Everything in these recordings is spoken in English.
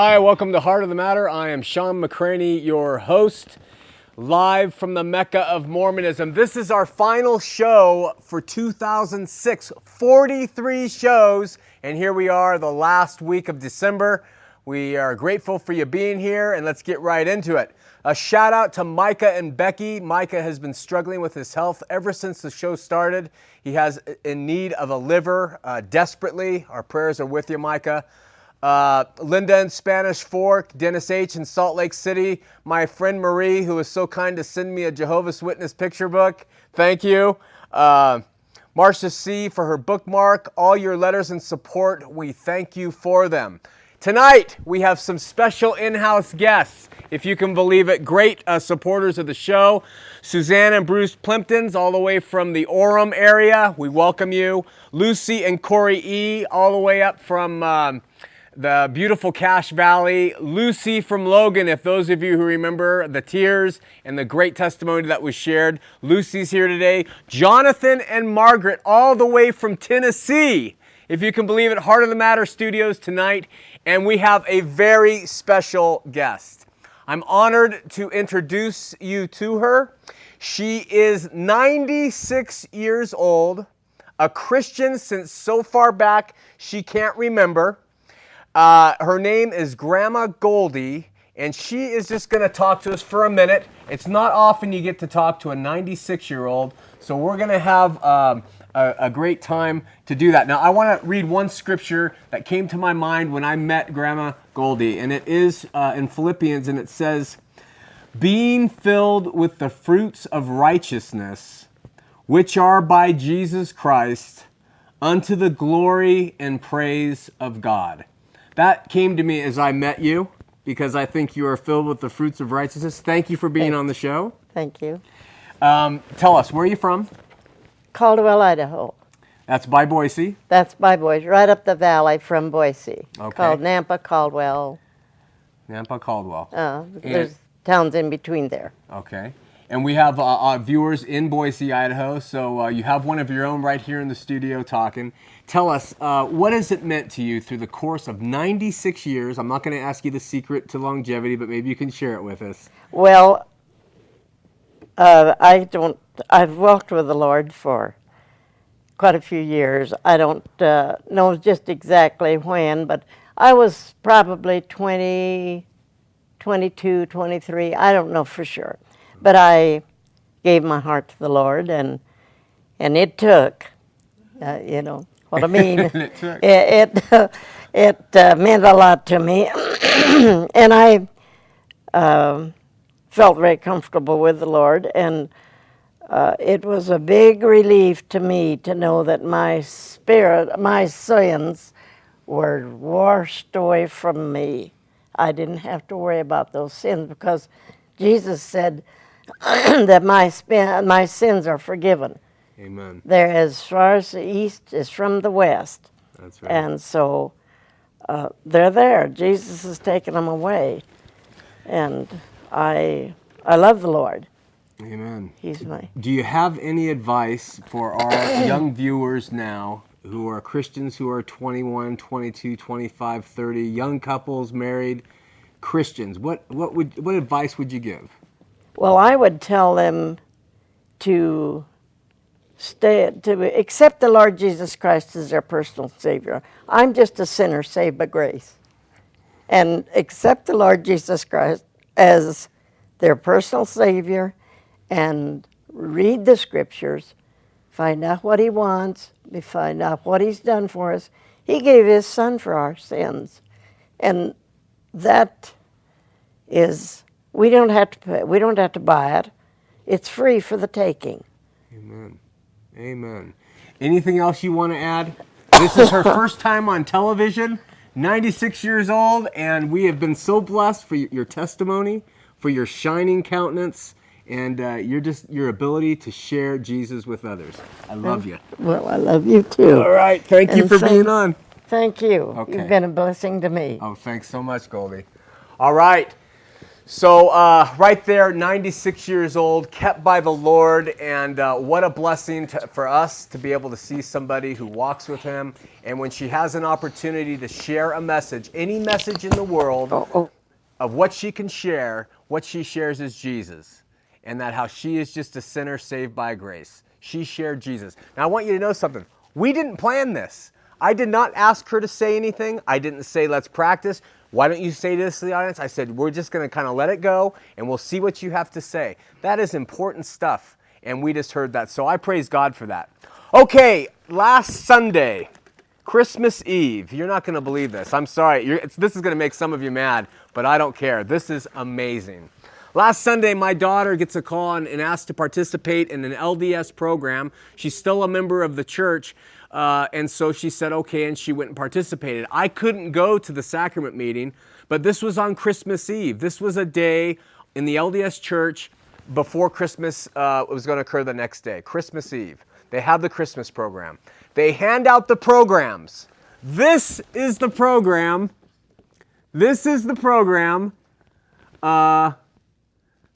Hi, welcome to Heart of the Matter. I am Shawn McCraney, your host, live from the Mecca of Mormonism. This is our final show for 2006. 43 shows, and here we are, the last week of December. We are grateful for you being here, and let's get right into it. A shout out to Micah and Becky. Micah has been struggling with his health ever since the show started. He has in need of a liver uh, desperately. Our prayers are with you, Micah. Uh, Linda in Spanish Fork, Dennis H. in Salt Lake City, my friend Marie, who was so kind to send me a Jehovah's Witness picture book. Thank you. Uh, Marcia C. for her bookmark. All your letters and support, we thank you for them. Tonight, we have some special in house guests, if you can believe it. Great uh, supporters of the show. Suzanne and Bruce Plimptons, all the way from the Orem area. We welcome you. Lucy and Corey E., all the way up from. Um, the beautiful Cache Valley, Lucy from Logan, if those of you who remember the tears and the great testimony that was shared, Lucy's here today. Jonathan and Margaret, all the way from Tennessee, if you can believe it, Heart of the Matter Studios tonight, and we have a very special guest. I'm honored to introduce you to her. She is 96 years old, a Christian since so far back she can't remember. Uh, her name is Grandma Goldie, and she is just going to talk to us for a minute. It's not often you get to talk to a 96 year old, so we're going to have um, a, a, great time to do that. Now, I want to read one scripture that came to my mind when I met Grandma Goldie, and it is uh, in Philippians, and it says, Being filled with the fruits of righteousness, which are by Jesus Christ, unto the glory and praise of God. That came to me as I met you because I think you are filled with the fruits of righteousness. Thank you for being Thanks. on the show. Thank you. Um, tell us, where are you from? Caldwell, Idaho. That's by Boise? That's by Boise, right up the valley from Boise. Okay. Called Nampa Caldwell. Nampa Caldwell. Uh, there's towns in between there. Okay. And we have uh, uh, viewers in Boise, Idaho, so uh, you have one of your own right here in the studio talking. Tell us, uh, what has it meant to you through the course of 96 years? I'm not going to ask you the secret to longevity, but maybe you can share it with us. Well, uh, I don't, I've walked with the Lord for quite a few years. I don't uh, know just exactly when, but I was probably 20, 22, 23. I don't know for sure. But I gave my heart to the Lord, and and it took, uh, you know what I mean. it it it, it uh, meant a lot to me, and I uh, felt very comfortable with the Lord, and uh, it was a big relief to me to know that my spirit, my sins, were washed away from me. I didn't have to worry about those sins because Jesus said that my, spin, my sins are forgiven. Amen. They're as far as the east is from the west. That's right. And so uh, they're there. Jesus has taken them away. And I, I love the Lord. Amen. He's my. Do you have any advice for our young viewers now who are Christians who are 21, 22, 25, 30, young couples, married, Christians? What, what, would, what advice would you give? Well, I would tell them to stay to accept the Lord Jesus Christ as their personal Savior. I'm just a sinner saved by grace. And accept the Lord Jesus Christ as their personal Savior and read the scriptures, find out what He wants, find out what He's done for us. He gave His Son for our sins. And that is we don't have to pay, we don't have to buy it. It's free for the taking. Amen. Amen. Anything else you want to add? This is her first time on television, 96 years old, and we have been so blessed for your testimony, for your shining countenance, and uh, your just your ability to share Jesus with others. I love you. Well, I love you too. All right. Thank and you for thank, being on. Thank you. Okay. You've been a blessing to me. Oh, thanks so much, Goldie. All right. So, uh, right there, 96 years old, kept by the Lord, and uh, what a blessing to, for us to be able to see somebody who walks with Him. And when she has an opportunity to share a message, any message in the world Oh, oh. of what she can share, what she shares is Jesus, and that how she is just a sinner saved by grace. She shared Jesus. Now, I want you to know something. We didn't plan this. I did not ask her to say anything. I didn't say, let's practice. Why don't you say this to the audience? I said, we're just going to kind of let it go and we'll see what you have to say. That is important stuff. And we just heard that. So I praise God for that. Okay, last Sunday, Christmas Eve. You're not going to believe this. I'm sorry. This is going to make some of you mad, but I don't care. This is amazing. Last Sunday, my daughter gets a call and, and asked to participate in an LDS program. She's still a member of the church, uh, and so she said okay, and she went and participated. I couldn't go to the sacrament meeting, but this was on Christmas Eve. This was a day in the LDS church before Christmas uh, was going to occur the next day, Christmas Eve. They have the Christmas program. They hand out the programs. This is the program. This is the program uh,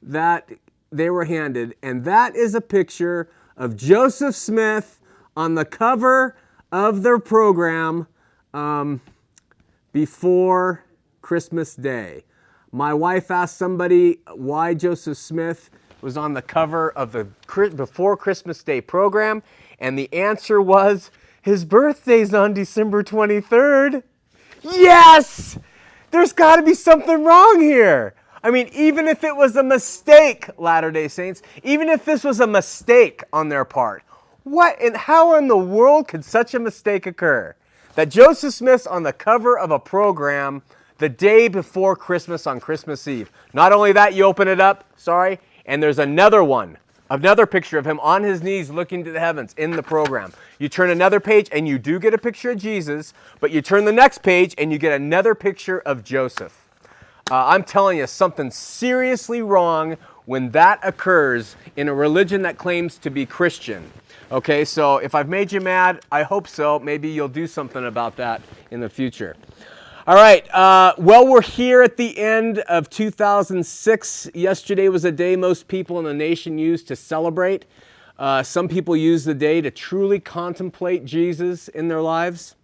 that they were handed, and that is a picture of Joseph Smith on the cover of their program um, before Christmas Day. My wife asked somebody why Joseph Smith was on the cover of the before Christmas Day program, and the answer was his birthday's on December 23rd. Yes! There's got to be something wrong here. I mean, even if it was a mistake, Latter day Saints, even if this was a mistake on their part, what and how in the world could such a mistake occur? That Joseph Smith's on the cover of a program the day before Christmas on Christmas Eve. Not only that, you open it up, sorry, and there's another one, another picture of him on his knees looking to the heavens in the program. You turn another page and you do get a picture of Jesus, but you turn the next page and you get another picture of Joseph. Uh, I'm telling you, something seriously wrong when that occurs in a religion that claims to be Christian. Okay, so if I've made you mad, I hope so. Maybe you'll do something about that in the future. All right, uh, well, we're here at the end of 2006. Yesterday was a day most people in the nation used to celebrate. Uh, some people use the day to truly contemplate Jesus in their lives.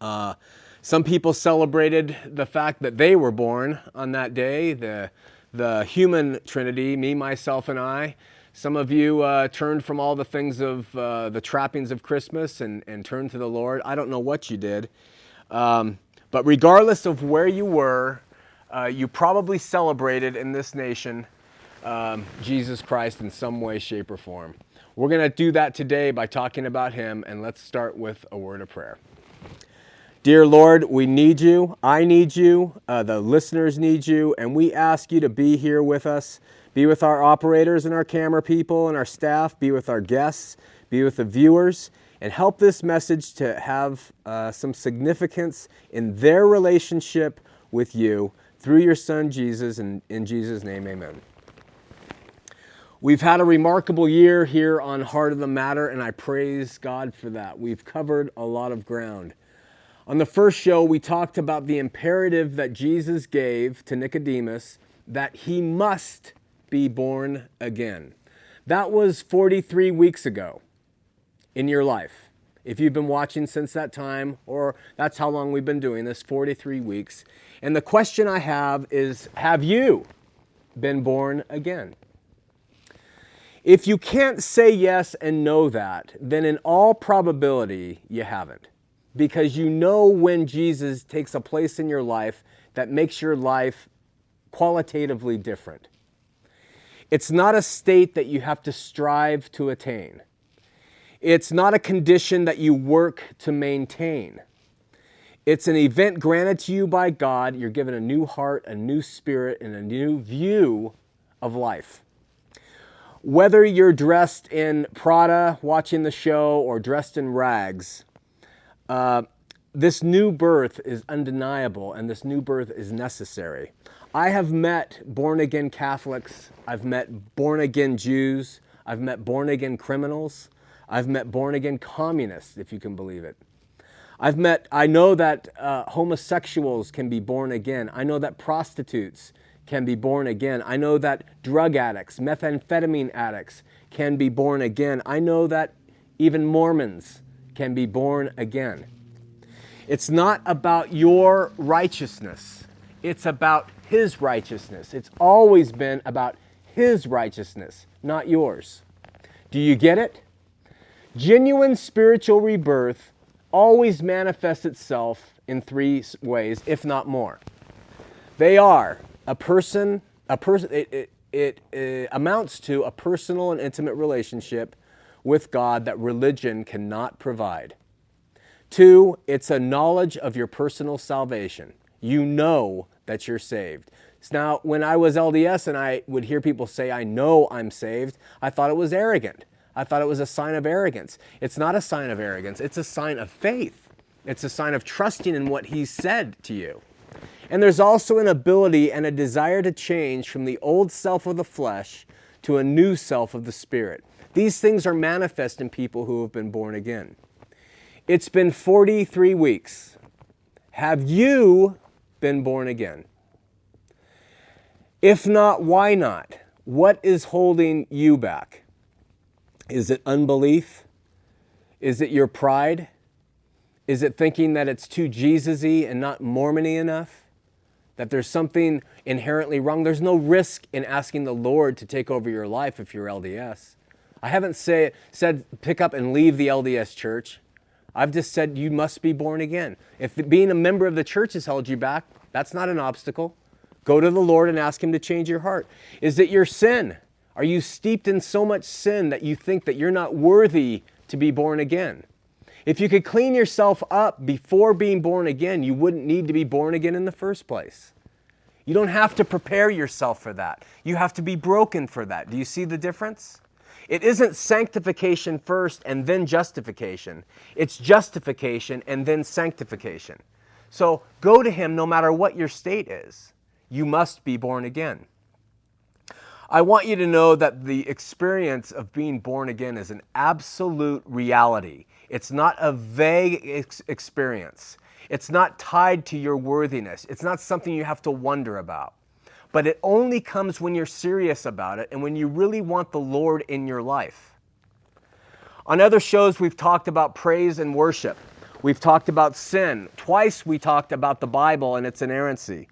Uh, some people celebrated the fact that they were born on that day, the, the human Trinity, me, myself, and I. Some of you uh, turned from all the things of uh, the trappings of Christmas and, and turned to the Lord. I don't know what you did. Um, but regardless of where you were, uh, you probably celebrated in this nation um, Jesus Christ in some way, shape, or form. We're going to do that today by talking about Him, and let's start with a word of prayer. Dear Lord, we need you. I need you. Uh, the listeners need you. And we ask you to be here with us. Be with our operators and our camera people and our staff. Be with our guests. Be with the viewers. And help this message to have uh, some significance in their relationship with you through your Son Jesus. And in Jesus' name, amen. We've had a remarkable year here on Heart of the Matter, and I praise God for that. We've covered a lot of ground. On the first show, we talked about the imperative that Jesus gave to Nicodemus that he must be born again. That was 43 weeks ago in your life. If you've been watching since that time, or that's how long we've been doing this 43 weeks. And the question I have is Have you been born again? If you can't say yes and know that, then in all probability, you haven't because you know when Jesus takes a place in your life that makes your life qualitatively different. It's not a state that you have to strive to attain. It's not a condition that you work to maintain. It's an event granted to you by God. You're given a new heart, a new spirit, and a new view of life. Whether you're dressed in Prada watching the show or dressed in rags, uh, this new birth is undeniable and this new birth is necessary. I have met born again Catholics, I've met born again Jews, I've met born again criminals, I've met born again communists, if you can believe it. I've met, I know that uh, homosexuals can be born again. I know that prostitutes can be born again. I know that drug addicts, methamphetamine addicts can be born again. I know that even Mormons can be born again. It's not about your righteousness, it's about His righteousness. It's always been about His righteousness, not yours. Do you get it? Genuine spiritual rebirth always manifests itself in three ways, if not more. They are a person, a person, it, it, it, it amounts to a personal and intimate relationship with God that religion cannot provide. Two, it's a knowledge of your personal salvation. You know that you're saved. Now, when I was LDS and I would hear people say, I know I'm saved, I thought it was arrogant. I thought it was a sign of arrogance. It's not a sign of arrogance, it's a sign of faith. It's a sign of trusting in what He said to you. And there's also an ability and a desire to change from the old self of the flesh to a new self of the spirit. These things are manifest in people who have been born again. It's been 43 weeks. Have you been born again? If not, why not? What is holding you back? Is it unbelief? Is it your pride? Is it thinking that it's too Jesus-y and not Mormony enough? That there's something inherently wrong? There's no risk in asking the Lord to take over your life if you're LDS. I haven't say, said pick up and leave the LDS church. I've just said you must be born again. If being a member of the church has held you back, that's not an obstacle. Go to the Lord and ask Him to change your heart. Is it your sin? Are you steeped in so much sin that you think that you're not worthy to be born again? If you could clean yourself up before being born again, you wouldn't need to be born again in the first place. You don't have to prepare yourself for that. You have to be broken for that. Do you see the difference? It isn't sanctification first and then justification. It's justification and then sanctification. So go to Him no matter what your state is. You must be born again. I want you to know that the experience of being born again is an absolute reality. It's not a vague ex- experience. It's not tied to your worthiness. It's not something you have to wonder about. But it only comes when you're serious about it and when you really want the Lord in your life. On other shows, we've talked about praise and worship. We've talked about sin. Twice we talked about the Bible and its inerrancy.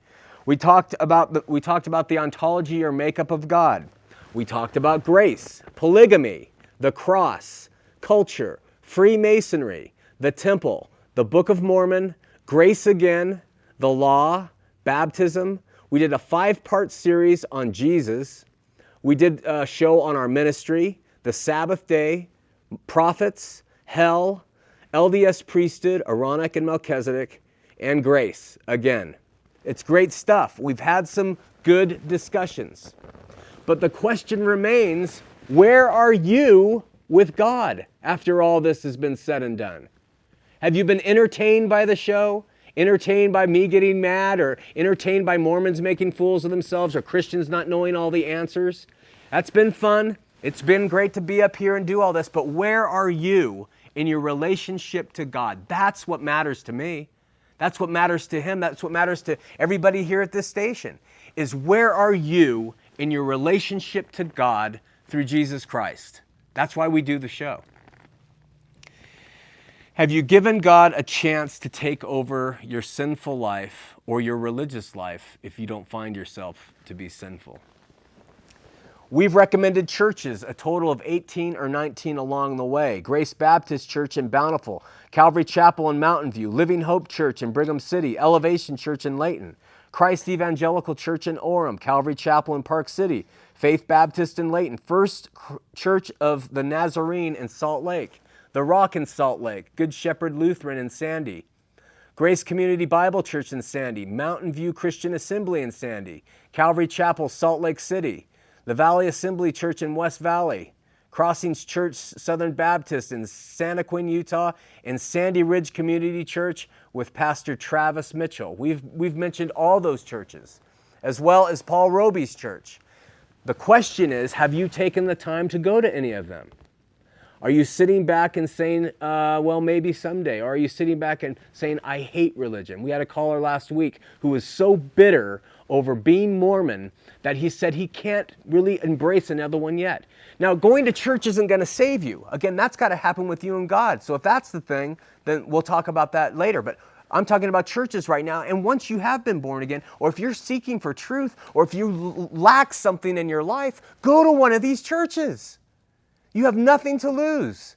We talked about the, we talked about the ontology or makeup of God. We talked about grace, polygamy, the cross, culture, Freemasonry, the temple, the Book of Mormon, grace again, the law, baptism. We did a five part series on Jesus. We did a show on our ministry, the Sabbath day, prophets, hell, LDS priesthood, Aaronic and Melchizedek, and grace again. It's great stuff. We've had some good discussions. But the question remains where are you with God after all this has been said and done? Have you been entertained by the show? Entertained by me getting mad or entertained by Mormons making fools of themselves or Christians not knowing all the answers? That's been fun. It's been great to be up here and do all this, but where are you in your relationship to God? That's what matters to me. That's what matters to him. That's what matters to everybody here at this station. Is where are you in your relationship to God through Jesus Christ? That's why we do the show. Have you given God a chance to take over your sinful life or your religious life if you don't find yourself to be sinful? We've recommended churches, a total of 18 or 19 along the way Grace Baptist Church in Bountiful, Calvary Chapel in Mountain View, Living Hope Church in Brigham City, Elevation Church in Layton, Christ Evangelical Church in Orem, Calvary Chapel in Park City, Faith Baptist in Layton, First Church of the Nazarene in Salt Lake, The Rock in Salt Lake, Good Shepherd Lutheran in Sandy, Grace Community Bible Church in Sandy, Mountain View Christian Assembly in Sandy, Calvary Chapel, Salt Lake City, the Valley Assembly Church in West Valley, Crossings Church Southern Baptist in Santaquin, Utah, and Sandy Ridge Community Church with Pastor Travis Mitchell. We've, we've mentioned all those churches, as well as Paul Roby's church. The question is have you taken the time to go to any of them? Are you sitting back and saying, uh, well, maybe someday? Or are you sitting back and saying, I hate religion? We had a caller last week who was so bitter over being Mormon that he said he can't really embrace another one yet. Now, going to church isn't going to save you. Again, that's got to happen with you and God. So if that's the thing, then we'll talk about that later. But I'm talking about churches right now. And once you have been born again, or if you're seeking for truth, or if you lack something in your life, go to one of these churches. You have nothing to lose.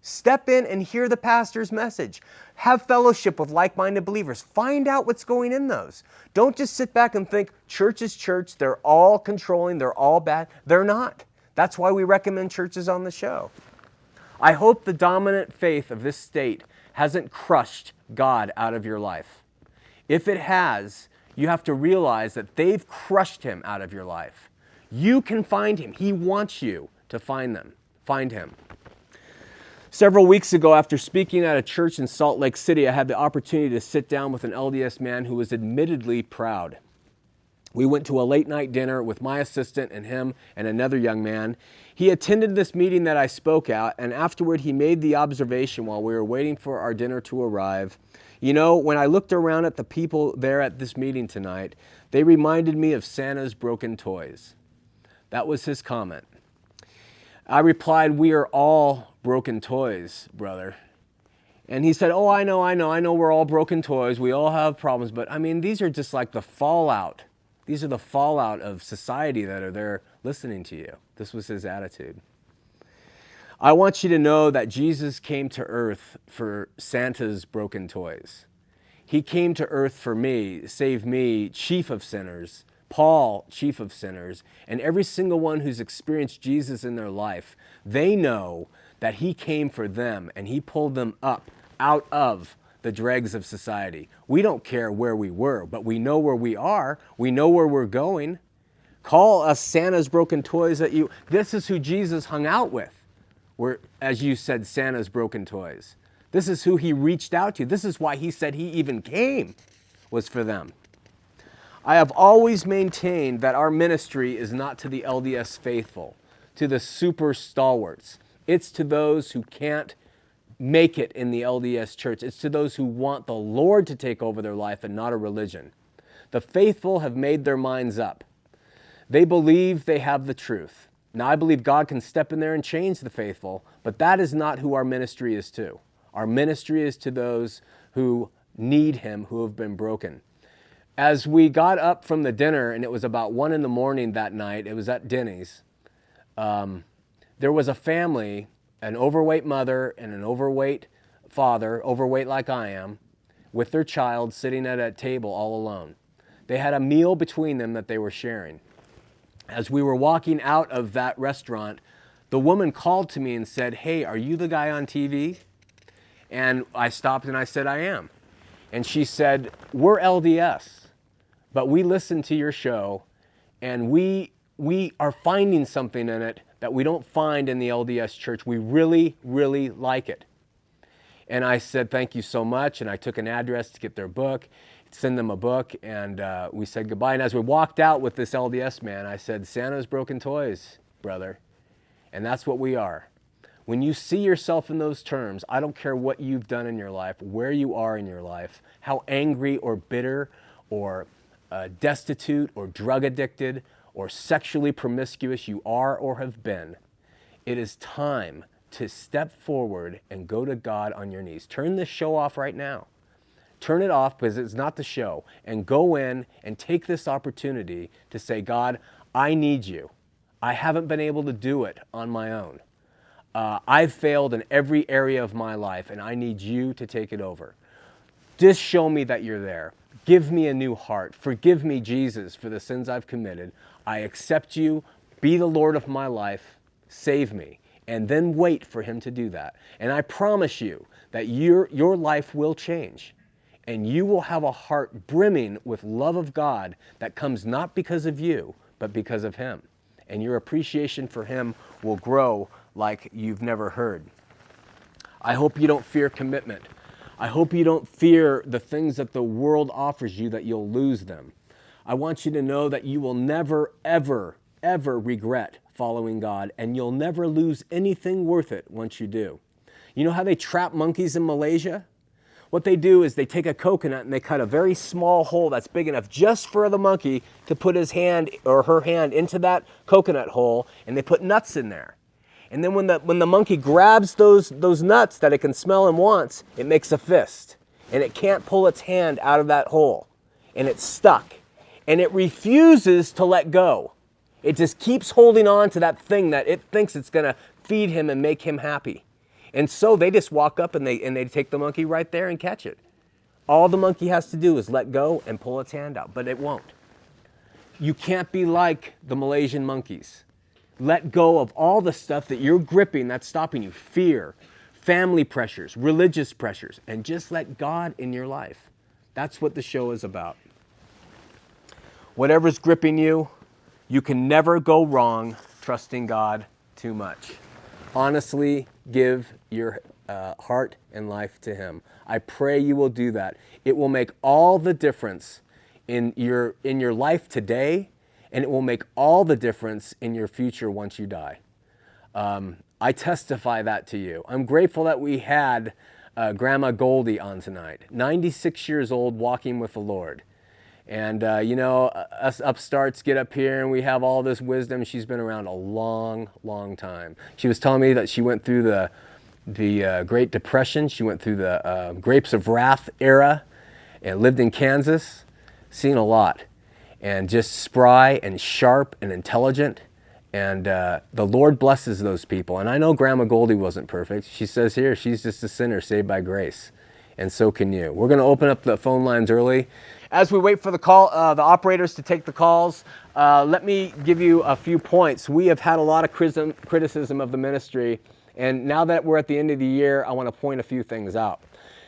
Step in and hear the pastor's message. Have fellowship with like minded believers. Find out what's going in those. Don't just sit back and think church is church. They're all controlling. They're all bad. They're not. That's why we recommend churches on the show. I hope the dominant faith of this state hasn't crushed God out of your life. If it has, you have to realize that they've crushed him out of your life. You can find him. He wants you to find them. Find him. Several weeks ago, after speaking at a church in Salt Lake City, I had the opportunity to sit down with an LDS man who was admittedly proud. We went to a late night dinner with my assistant and him and another young man. He attended this meeting that I spoke at, and afterward he made the observation while we were waiting for our dinner to arrive. You know, when I looked around at the people there at this meeting tonight, they reminded me of Santa's broken toys. That was his comment. I replied, We are all broken toys, brother. And he said, Oh, I know, I know, I know we're all broken toys. We all have problems. But I mean, these are just like the fallout these are the fallout of society that are there listening to you. This was his attitude. I want you to know that Jesus came to earth for Santa's broken toys. He came to earth for me, save me, chief of sinners, Paul, chief of sinners, and every single one who's experienced Jesus in their life. They know that he came for them and he pulled them up out of the dregs of society. We don't care where we were, but we know where we are. We know where we're going. Call us Santa's broken toys that you. This is who Jesus hung out with. We're, as you said, Santa's broken toys. This is who he reached out to. This is why he said he even came, was for them. I have always maintained that our ministry is not to the LDS faithful, to the super stalwarts. It's to those who can't make it in the LDS church. It's to those who want the Lord to take over their life and not a religion. The faithful have made their minds up. They believe they have the truth. Now, I believe God can step in there and change the faithful, but that is not who our ministry is to. Our ministry is to those who need Him, who have been broken. As we got up from the dinner, and it was about one in the morning that night, it was at Denny's, um, there was a family an overweight mother and an overweight father, overweight like I am, with their child sitting at a table all alone. They had a meal between them that they were sharing. As we were walking out of that restaurant, the woman called to me and said, Hey, are you the guy on TV? And I stopped and I said, I am. And she said, We're LDS, but we listen to your show and we, we are finding something in it that we don't find in the LDS church. We really, really like it. And I said, Thank you so much. And I took an address to get their book, send them a book, and uh, we said goodbye. And as we walked out with this LDS man, I said, Santa's broken toys, brother. And that's what we are. When you see yourself in those terms, I don't care what you've done in your life, where you are in your life, how angry or bitter or uh, destitute or drug addicted or sexually promiscuous you are or have been, it is time to step forward and go to God on your knees. Turn this show off right now. Turn it off because it's not the show and go in and take this opportunity to say, God, I need you. I haven't been able to do it on my own. Uh, I've failed in every area of my life and I need you to take it over. Just show me that you're there. Give me a new heart. Forgive me, Jesus, for the sins I've committed. I accept you. Be the Lord of my life. Save me. And then wait for Him to do that. And I promise you that your, your life will change. And you will have a heart brimming with love of God that comes not because of you, but because of Him. And your appreciation for Him will grow like you've never heard. I hope you don't fear commitment. I hope you don't fear the things that the world offers you that you'll lose them. I want you to know that you will never, ever, ever regret following God, and you'll never lose anything worth it once you do. You know how they trap monkeys in Malaysia? what they do is they take a coconut and they cut a very small hole that's big enough just for the monkey to put his hand or her hand into that coconut hole and they put nuts in there. And then when the, when the monkey grabs those, those nuts that it can smell and wants, it makes a fist. And it can't pull its hand out of that hole. And it's stuck. And it refuses to let go. It just keeps holding on to that thing that it thinks it's going to feed him and make him happy. And so they just walk up and they, and they take the monkey right there and catch it. All the monkey has to do is let go and pull its hand out, but it won't. You can't be like the Malaysian monkeys. Let go of all the stuff that you're gripping that's stopping you fear, family pressures, religious pressures, and just let God in your life. That's what the show is about. Whatever's gripping you, you can never go wrong trusting God too much. Honestly, give your uh, heart and life to Him. I pray you will do that. It will make all the difference in your, in your life today and it will make all the difference in your future once you die. Um, I testify that to you. I'm grateful that we had uh, Grandma Goldie on tonight, 96 years old, walking with the Lord. And, uh, you know, us upstarts get up here and we have all this wisdom. She's been around a long, long time. She was telling me that she went through the, the uh, Great Depression, she went through the uh, Grapes of Wrath era and lived in Kansas, seen a lot and just spry and sharp and intelligent. And uh, the Lord blesses those people. And I know Grandma Goldie wasn't perfect. She says here, she's just a sinner saved by grace. And so can you. We're going to open up the phone lines early. As we wait for the call, uh, the operators to take the calls, uh, let me give you a few points. We have had a lot of criticism of the ministry, and now that we're at the end of the year, I want to point a few things out.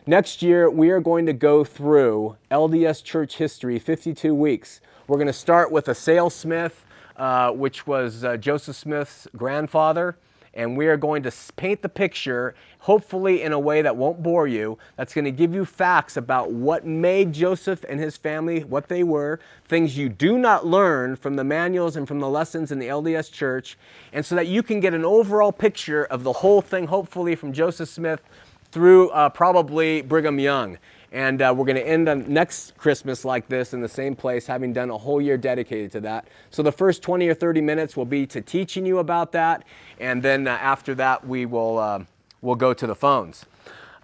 Next year, we are going to go through LDS church history, 52 weeks. We're going to start with Asahel Smith, uh, which was uh, Joseph Smith's grandfather. And we are going to paint the picture, hopefully in a way that won't bore you, that's going to give you facts about what made Joseph and his family what they were, things you do not learn from the manuals and from the lessons in the LDS church, and so that you can get an overall picture of the whole thing, hopefully from Joseph Smith through uh, probably Brigham Young. And uh, we're going to end on next Christmas like this in the same place, having done a whole year dedicated to that. So the first 20 or 30 minutes will be to teaching you about that. And then uh, after that, we will uh, we'll go to the phones.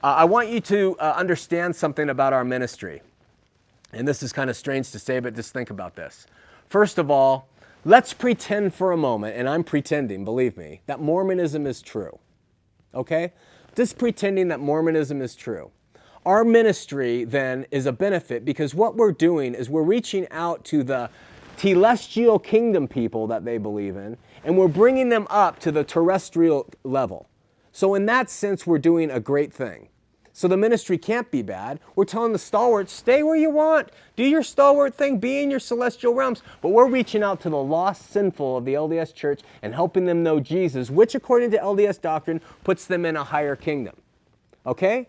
Uh, I want you to uh, understand something about our ministry. And this is kind of strange to say, but just think about this. First of all, let's pretend for a moment, and I'm pretending, believe me, that Mormonism is true. Okay? Just pretending that Mormonism is true. Our ministry then is a benefit because what we're doing is we're reaching out to the celestial kingdom people that they believe in, and we're bringing them up to the terrestrial level. So, in that sense, we're doing a great thing. So, the ministry can't be bad. We're telling the stalwarts, stay where you want, do your stalwart thing, be in your celestial realms. But we're reaching out to the lost, sinful of the LDS church and helping them know Jesus, which, according to LDS doctrine, puts them in a higher kingdom. Okay?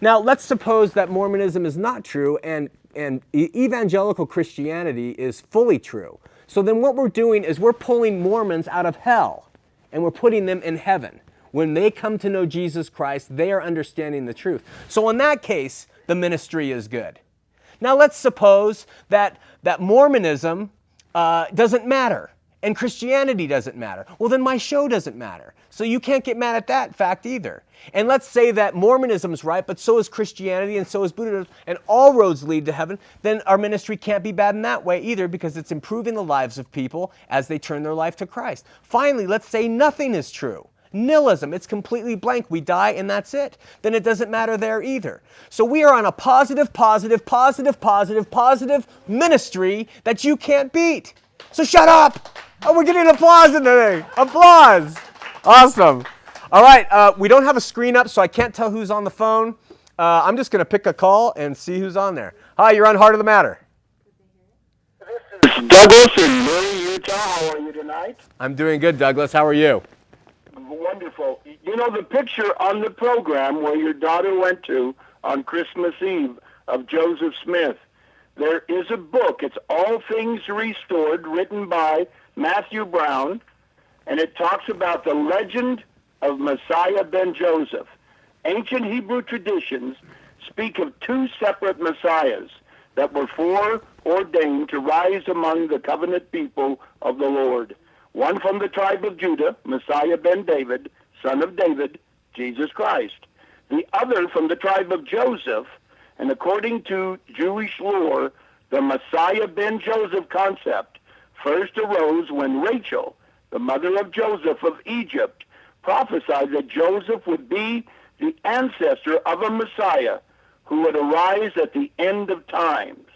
Now, let's suppose that Mormonism is not true and, and evangelical Christianity is fully true. So then what we're doing is we're pulling Mormons out of hell and we're putting them in heaven. When they come to know Jesus Christ, they are understanding the truth. So in that case, the ministry is good. Now let's suppose that, that Mormonism uh, doesn't matter and Christianity doesn't matter. Well, then my show doesn't matter. So you can't get mad at that fact either. And let's say that Mormonism's right, but so is Christianity and so is Buddhism, and all roads lead to heaven, then our ministry can't be bad in that way either because it's improving the lives of people as they turn their life to Christ. Finally, let's say nothing is true. Nihilism, it's completely blank. We die and that's it. Then it doesn't matter there either. So we are on a positive, positive, positive, positive, positive ministry that you can't beat. So shut up! Oh, we're getting applause in today. Applause. Awesome. All right, uh, we don't have a screen up, so I can't tell who's on the phone. Uh, I'm just going to pick a call and see who's on there. Hi, you're on Heart of the Matter. This is Douglas in Murray, Utah. How are you tonight? I'm doing good, Douglas. How are you? Wonderful. You know the picture on the program where your daughter went to on Christmas Eve of Joseph Smith. There is a book. It's All Things Restored, written by Matthew Brown, and it talks about the legend of Messiah ben Joseph. Ancient Hebrew traditions speak of two separate messiahs that were foreordained to rise among the covenant people of the Lord. One from the tribe of Judah, Messiah ben David, son of David, Jesus Christ. The other from the tribe of Joseph, and according to Jewish lore, the Messiah ben Joseph concept first arose when Rachel, the mother of Joseph of Egypt, prophesied that Joseph would be the ancestor of a Messiah who would arise at the end of times.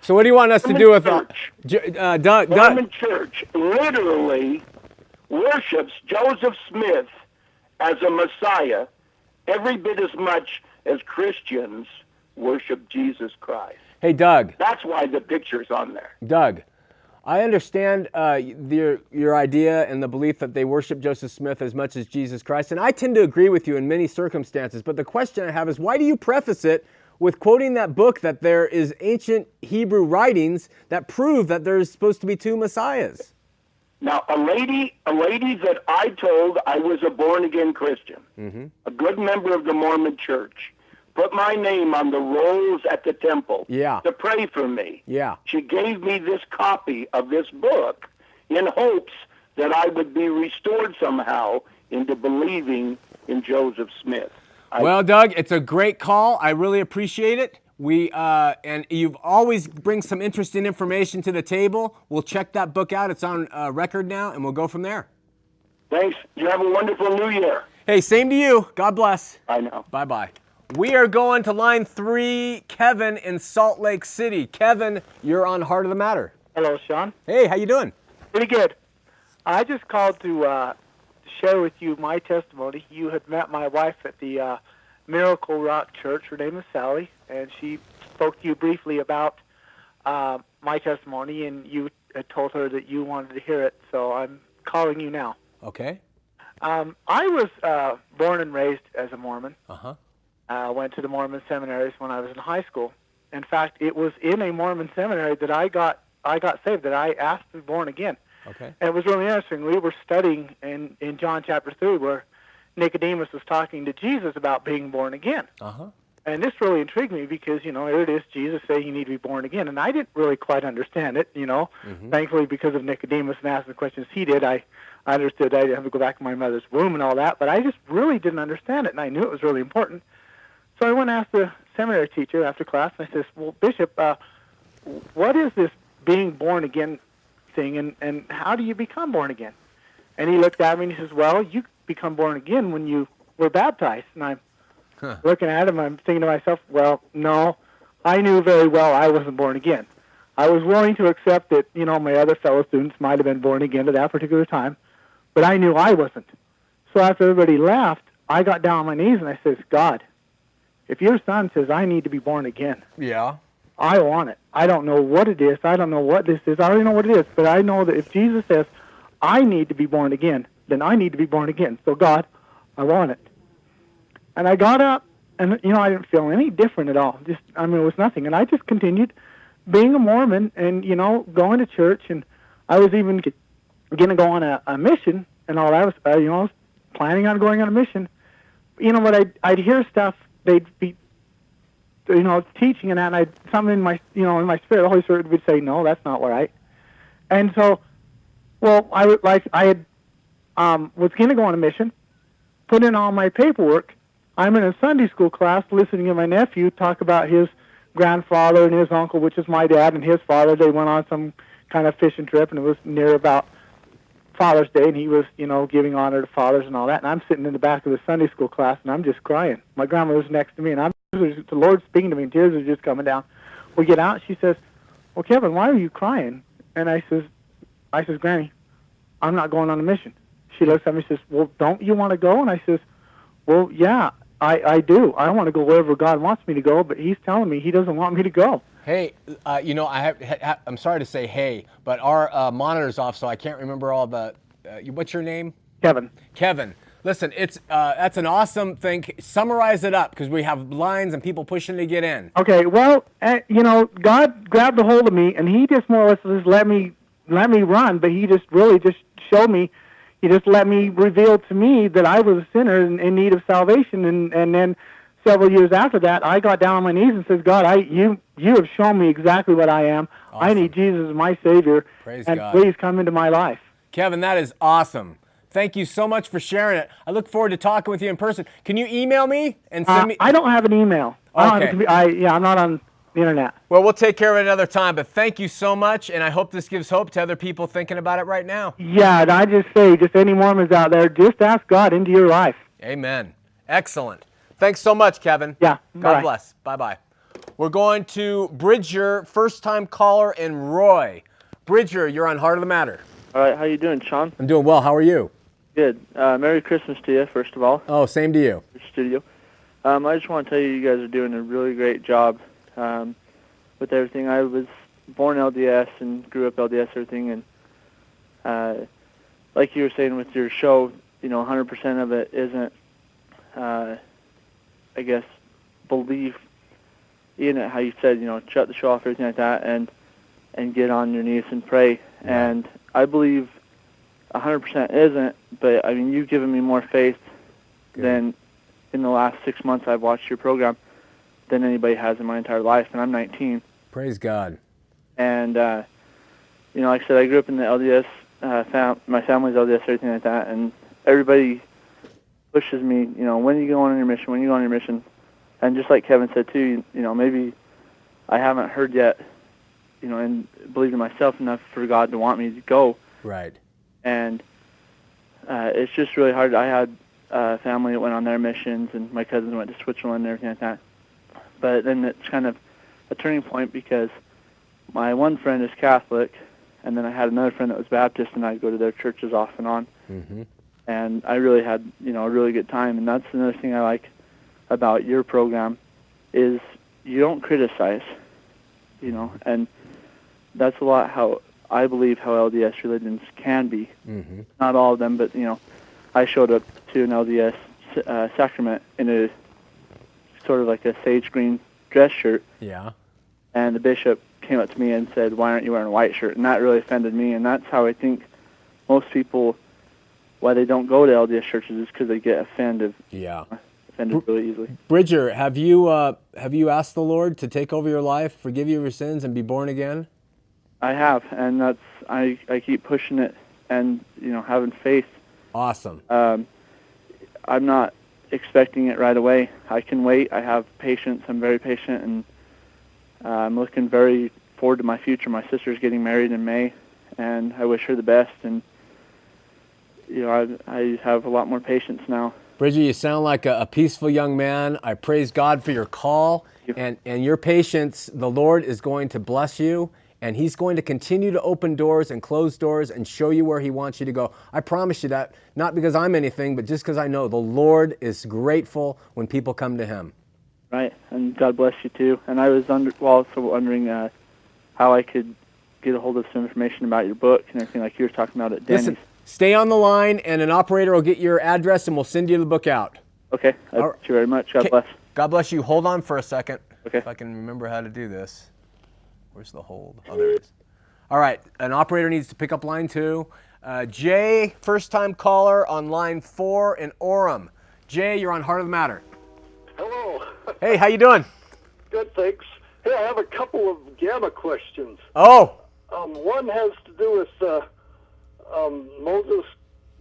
So what do you want us to do with Church. J- uh, Doug? Mormon Church literally worships Joseph Smith as a Messiah every bit as much as Christians worship Jesus Christ. hey, Doug. That's why the picture's on there. Doug, I understand uh, your your idea and the belief that they worship Joseph Smith as much as Jesus Christ, and I tend to agree with you in many circumstances. But the question I have is, why do you preface it with quoting that book that there is ancient Hebrew writings that prove that there's supposed to be two messiahs? Now, a lady, a lady that I told I was a born again Christian, a good member of the Mormon Church, put my name on the rolls at the temple Yeah. to pray for me. Yeah. She gave me this copy of this book in hopes that I would be restored somehow into believing in Joseph Smith. I, Well, Doug, it's a great call. I really appreciate it. We uh, and you've always bring some interesting information to the table. We'll check that book out. It's on uh, record now, and we'll go from there. thanks. You have a wonderful new year. Hey, same to you. God bless. I know. Bye bye. We are going to line three, Kevin in Salt Lake City. Kevin, you're on Heart of the Matter. Hello, Shawn. Hey, how you doing? Pretty good. I just called to uh, share with you my testimony. You had met my wife at the uh, Miracle Rock Church. Her name is Sally, and she spoke to you briefly about uh, my testimony, and you had told her that you wanted to hear it. So I'm calling you now. Okay. Um, I was uh, born and raised as a Mormon. Uh huh. Uh, went to the Mormon seminaries when I was in high school. In fact, it was in a Mormon seminary that I got I got saved. That I asked to be born again. Okay. And it was really interesting. We were studying in in John chapter three where Nicodemus was talking to Jesus about being born again. Uh huh. And this really intrigued me because, you know, here it is, Jesus saying you need to be born again. And I didn't really quite understand it, you know. Thankfully, because of Nicodemus and asking the questions he did, I, I understood I didn't have to go back to my mother's womb and all that. But I just really didn't understand it, and I knew it was really important. So I went and asked the seminary teacher after class, and I says, well, Bishop, uh, what is this being born again thing, and, and how do you become born again? And he looked at me and he says, well, you become born again when you were baptized. And I'm Huh. looking at him, I'm thinking to myself, well, no, I knew very well I wasn't born again. I was willing to accept that, you know, my other fellow students might have been born again at that particular time, but I knew I wasn't. So after everybody left, I got down on my knees and I says, God, if your son says I need to be born again, Yeah. I want it. I don't know what it is. I don't know what this is. I don't even know what it is, but I know that if Jesus says I need to be born again, then I need to be born again. So God, I want it. And I got up, and you know I didn't feel any different at all. Just I mean it was nothing, and I just continued being a Mormon and you know going to church, and I was even going to go on a, a mission and all that. I was uh, you know I was planning on going on a mission. You know, but I'd I'd hear stuff. They'd be you know, teaching and that, and I something in my, you know, in my spirit, the Holy Spirit would say, "No, that's not right." And so, well, I would like I had um, was going to go on a mission, put in all my paperwork. I'm in a Sunday school class listening to my nephew talk about his grandfather and his uncle, which is my dad, and his father. They went on some kind of fishing trip, and it was near about Father's Day, and he was, you know, giving honor to fathers and all that. And I'm sitting in the back of the Sunday school class, and I'm just crying. My grandmother's next to me, and I'm the Lord's speaking to me, and tears are just coming down. We get out. She says, "Well, Kevin, why are you crying?" And I says, "I says, Granny, I'm not going on a mission." She looks at me and says, "Well, don't you want to go?" And I says, "Well, yeah, I I do. I want to go wherever God wants me to go, but He's telling me He doesn't want me to go." Hey, uh, you know, I have, ha, I'm sorry to say hey, but our uh, monitor's off, so I can't remember all the. Uh, what's your name? Kevin, Kevin. Listen, it's uh, that's an awesome thing. Summarize it up because we have lines and people pushing to get in. Okay, well, uh, you know, God grabbed a hold of me, and He just more or less just let me let me run. But He just really just showed me. He just let me reveal to me that I was a sinner in, in need of salvation, and and then several years after that, I got down on my knees and says, God, I you you have shown me exactly what I am. I need Jesus as my Savior, Praise and God. please come into my life. Kevin, that is awesome. Thank you so much for sharing it. I look forward to talking with you in person. Can you email me and send Uh, me? I don't have an email. I don't have a Okay. compu- I, yeah, I'm not on the internet. Well, we'll take care of it another time. But thank you so much, and I hope this gives hope to other people thinking about it right now. Yeah, and I just say, just any Mormons out there, just ask God into your life. Amen. Excellent. Thanks so much, Kevin. Yeah, God bye. bless. Bye bye. We're going to Bridger, first time caller, and Roy. Bridger, you're on Heart of the Matter. All right, how you doing, Shawn? I'm doing well. How are you? Good. Uh, Merry Christmas to you, first of all, Oh, same to you. your studio. Um, I just want to tell you, you guys are doing a really great job um, with everything. I was born LDS and grew up LDS, everything, and uh, like you were saying with your show, you know, 100% of it isn't, uh, I guess, believe in it. How you said, you know, shut the show off, everything like that, and and get on your knees and pray. And I believe 100% isn't, but I mean, you've given me more faith Good. than in the last six months I've watched your program than anybody has in my entire life, and I'm 19. Praise God. And uh, you know, like I said, I grew up in the LDS. Uh, fam- my family's LDS, everything like that, and everybody pushes me. You know, when you go on your mission, when you go on your mission, and just like Kevin said too, you, you know, maybe I haven't heard yet. You know, and believed in myself enough for God to want me to go Right. and uh, it's just really hard. I had uh, family that went on their missions, and my cousins went to Switzerland and everything like that. But then it's kind of a turning point because my one friend is Catholic, and then I had another friend that was Baptist, and I'd go to their churches off and on. Mm-hmm. And I really had, you know, a really good time. And that's another thing I like about your program is you don't criticize, you know, and that's a lot how I believe how LDS religions can be Mm-hmm. not all of them, but you know, I showed up to an LDS uh, sacrament in a sort of like a sage green dress shirt, Yeah. and the bishop came up to me and said, "Why aren't you wearing a white shirt?" And that really offended me, and that's how I think most people why they don't go to LDS churches is because they get offended Yeah. offended really easily. Bridger, have you uh, have you asked the Lord to take over your life, forgive you of your sins, and be born again? I have, and that's I I keep pushing it, and you know, having faith Awesome. um, I'm not expecting it right away. I can wait. I have patience. I'm very patient, and uh, I'm looking very forward to my future. My sister's getting married in May, and I wish her the best. And you know, I, I have a lot more patience now. Bridger, you sound like a, a peaceful young man. I praise God for your call you. and, and your patience. The Lord is going to bless you, and He's going to continue to open doors and close doors and show you where He wants you to go. I promise you that, not because I'm anything, but just because I know the Lord is grateful when people come to Him. Right, and God bless you too. And I was under, well, also wondering uh, how I could get a hold of some information about your book and everything like you were talking about at Danny's. Listen, stay on the line, and an operator will get your address, and we'll send you the book out. Okay, I All thank you very much. God Okay. bless. God bless you. Hold on for a second. Okay. If I can remember how to do this. Where's the hold? Oh, there it is. All right. An operator needs to pick up line two. Uh, Jay, first time caller on line four in Orem. Jay, you're on Heart of the Matter. Hello. Hey, how you doing? Good, thanks. Hey, I have a couple of gamma questions. Oh, Um, one has to do with uh, um, Moses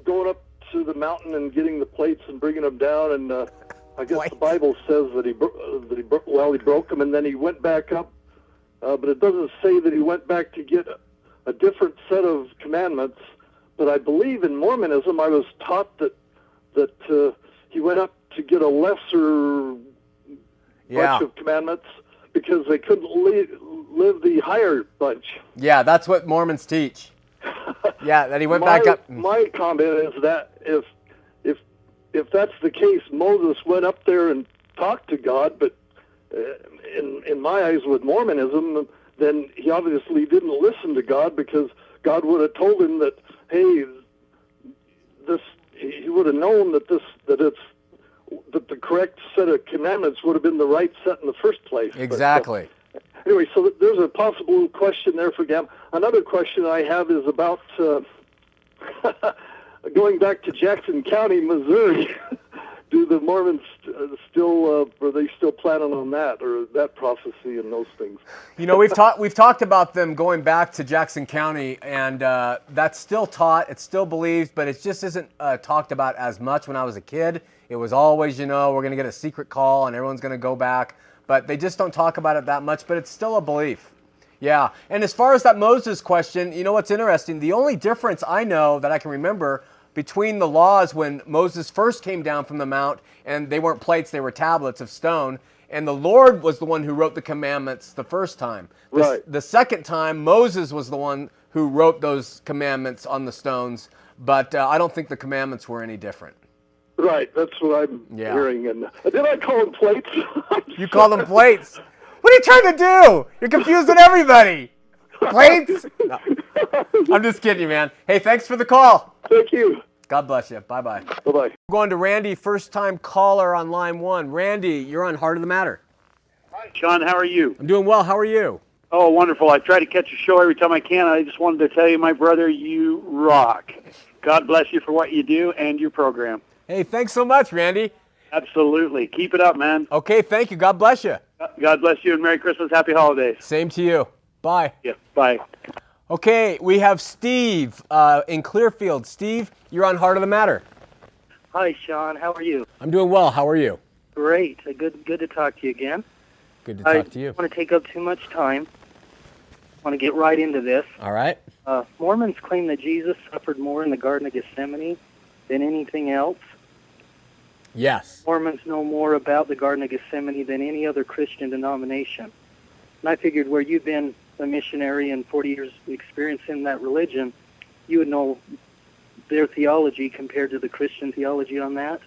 going up to the mountain and getting the plates and bringing them down, and uh, I guess the Bible says that he uh, that he bro- well he broke them and then he went back up, uh, but it doesn't say that he went back to get a, a different set of commandments. But I believe in Mormonism, I was taught that that uh, he went up to get a lesser yeah. bunch of commandments because they couldn't li- live the higher bunch. Yeah, that's what Mormons teach. Yeah, that he went my, back up. My comment is that if if if that's the case, Moses went up there and talked to God, but uh, in in my eyes, with Mormonism, then he obviously didn't listen to God because God would have told him that, hey, this he would have known that this that it's that the correct set of commandments would have been the right set in the first place. But, uh, Exactly. Anyway, so there's a possible question there for Gam. Another question I have is about uh, going back to Jackson County, Missouri. Do the Mormons uh, uh, still uh, are they still planning on that or that prophecy and those things? You know, we've talked we've talked about them going back to Jackson County, and uh, that's still taught. It's still believed, but it just isn't uh, talked about as much. When I was a kid, it was always, you know, we're going to get a secret call and everyone's going to go back, but they just don't talk about it that much. But it's still a belief. Yeah, and as far as that Moses question, you know what's interesting? The only difference I know that I can remember between the laws when Moses first came down from the mount and they weren't plates, they were tablets of stone. And the Lord was the one who wrote the commandments the first time. The, Right. the second time, Moses was the one who wrote those commandments on the stones. But uh, I don't think the commandments were any different. Right, that's what I'm Yeah. hearing. And uh, did I call them plates? You call them plates. What are you trying to do? You're confusing everybody. Plates? No. I'm just kidding you, man. Hey, thanks for the call. Thank you. God bless you. Bye bye. Bye bye. Going to Randy, first time caller on line one. Randy, you're on Heart of the Matter. Hi, Shawn, how are you? I'm doing well. How are you? Oh, wonderful. I try to catch a show every time I can. I just wanted to tell you, my brother, you rock. God bless you for what you do and your program. Hey, thanks so much, Randy. Absolutely. Keep it up, man. Okay, thank you. God bless you. God bless you and Merry Christmas. Happy holidays. Same to you. Bye. Yeah. Bye. Okay, we have Steve uh, in Clearfield. Steve, you're on Heart of the Matter. Hi, Shawn. How are you? I'm doing well. How are you? Great. Uh, Good. Good to talk to you again. Good to I talk to you. I don't want to take up too much time. I want to get right into this. All right. Uh, Mormons claim that Jesus suffered more in the Garden of Gethsemane than anything else. Yes. Mormons know more about the Garden of Gethsemane than any other Christian denomination. And I figured where you've been a missionary and 40 years experience in that religion, you would know their theology compared to the Christian theology on that.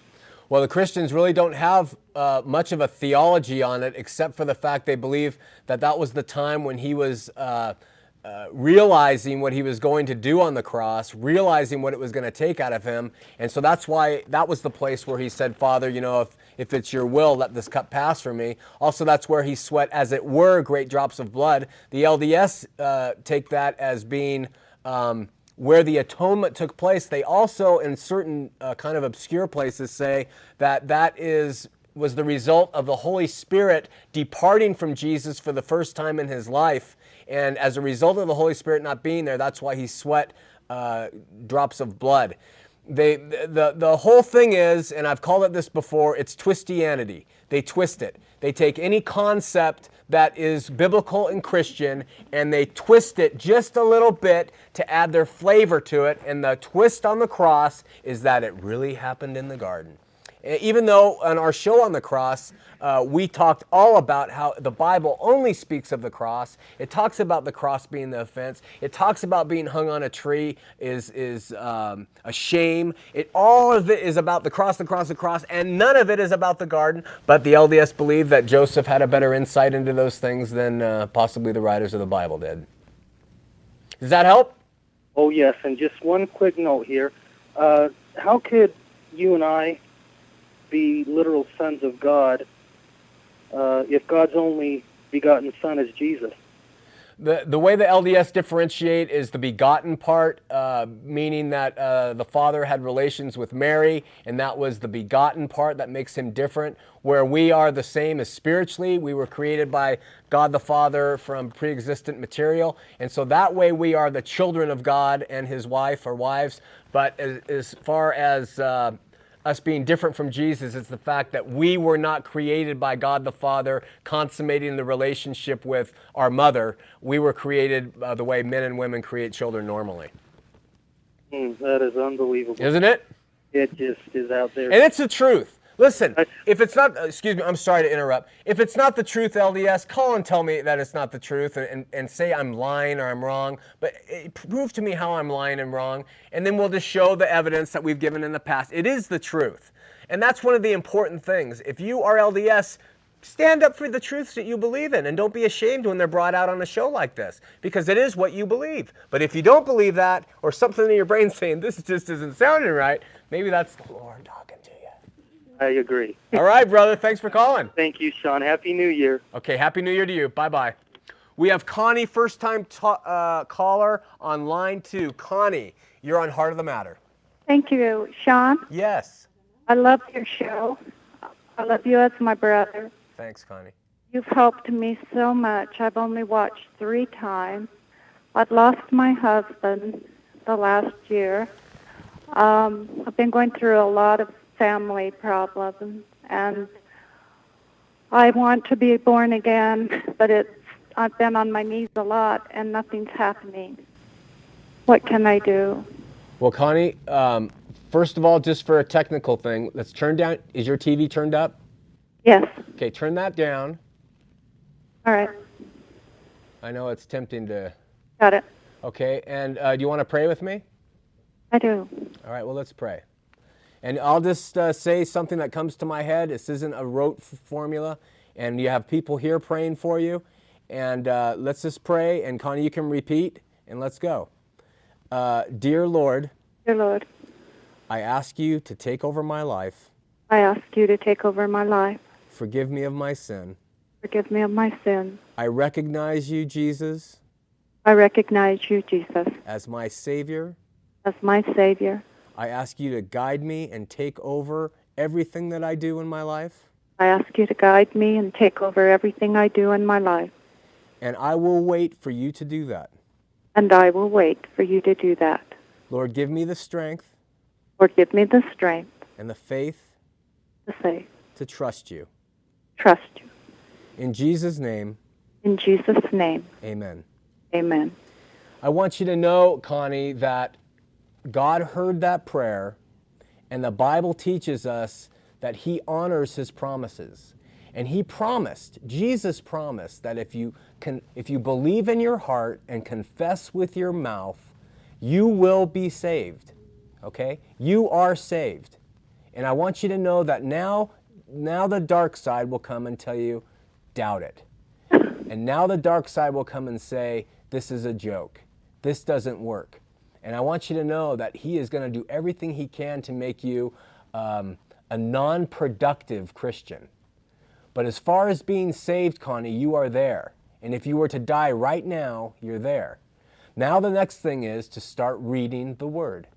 Well, the Christians really don't have uh, much of a theology on it, except for the fact they believe that that was the time when he was uh, uh, realizing what he was going to do on the cross, realizing what it was going to take out of him. And so that's why that was the place where he said, Father, you know, if, if it's your will, let this cup pass from me. Also, that's where he sweat, as it were, great drops of blood. The LDS uh, take that as being. Um, where the atonement took place, they also, in certain uh, kind of obscure places, say that that is was the result of the Holy Spirit departing from Jesus for the first time in his life, and as a result of the Holy Spirit not being there, that's why he sweat uh, drops of blood. They, the, the whole thing is, and I've called it this before, it's twistianity. They twist it. They take any concept that is biblical and Christian and they twist it just a little bit to add their flavor to it. And the twist on the cross is that it really happened in the garden. Even though on our show on the cross, uh, we talked all about how the Bible only speaks of the cross. It talks about the cross being the offense. It talks about being hung on a tree is is um, a shame. It all of it is about the cross, the cross, the cross, and none of it is about the garden. But the LDS believe that Joseph had a better insight into those things than uh, possibly the writers of the Bible did. Does that help? Oh, yes, and just one quick note here. Uh, how could you and I be literal sons of God uh, if God's only begotten Son is Jesus? The, the way the LDS differentiate is the begotten part, uh, meaning that uh, the Father had relations with Mary, and that was the begotten part that makes him different. Where we are the same as spiritually, we were created by God the Father from pre existent material, and so that way we are the children of God and his wife or wives. But as, as far as uh, us being different from Jesus is the fact that we were not created by God the Father, consummating the relationship with our mother. We were created uh, the way men and women create children normally. Hmm, that is unbelievable. Isn't it? It just is out there. And it's the truth. Listen, if it's not, excuse me, I'm sorry to interrupt. If it's not the truth, LDS, call and tell me that it's not the truth and, and, and say I'm lying or I'm wrong. But uh, prove to me how I'm lying and wrong. And then we'll just show the evidence that we've given in the past. It is the truth. And that's one of the important things. If you are LDS, stand up for the truths that you believe in and don't be ashamed when they're brought out on a show like this because it is what you believe. But if you don't believe that or something in your brain saying this just isn't sounding right, maybe that's the Lord talking to you. I agree. All right, brother. Thanks for calling. Thank you, Shawn. Happy New Year. Okay, Happy New Year to you. Bye bye. We have Connie, first time ta- uh, caller on line two. Connie, you're on Heart of the Matter. Thank you, Shawn. Yes. I love your show. I love you as my brother. Thanks, Connie. You've helped me so much. I've only watched three times. I've lost my husband the last year. Um, I've been going through a lot of family problems, and I want to be born again, but it's I've been on my knees a lot, and nothing's happening. What can I do? Well, Connie, um, first of all, just for a technical thing, let's turn down. Is your TV turned up? Yes. Okay, turn that down. All right. I know it's tempting to. Got it. Okay, and uh, do you want to pray with me? I do. All right, well, let's pray. And I'll just uh, say something that comes to my head. This isn't a rote f- formula, and you have people here praying for you. And uh, let's just pray, and Connie, you can repeat, and let's go. Uh, Dear Lord, Dear Lord, I ask you to take over my life. I ask you to take over my life. Forgive me of my sin. Forgive me of my sin. I recognize you, Jesus, I recognize you, Jesus, as my Savior. as my Savior. I ask you to guide me and take over everything that I do in my life. I ask you to guide me and take over everything I do in my life. And I will wait for you to do that. And I will wait for you to do that. Lord, give me the strength Lord, give me the strength and the faith to say, to trust you. trust you. In Jesus' name, In Jesus' name, amen. amen. I want you to know, Connie, that God heard that prayer, and the Bible teaches us that He honors His promises. And He promised, Jesus promised, that if you, can, if you believe in your heart and confess with your mouth, you will be saved. Okay? You are saved. And I want you to know that now, now the dark side will come and tell you, doubt it. And now the dark side will come and say, This is a joke. This doesn't work. And I want you to know that He is going to do everything He can to make you um, a non productive Christian. But as far as being saved, Connie, you are there. And if you were to die right now, you're there. Now the next thing is to start reading the Word.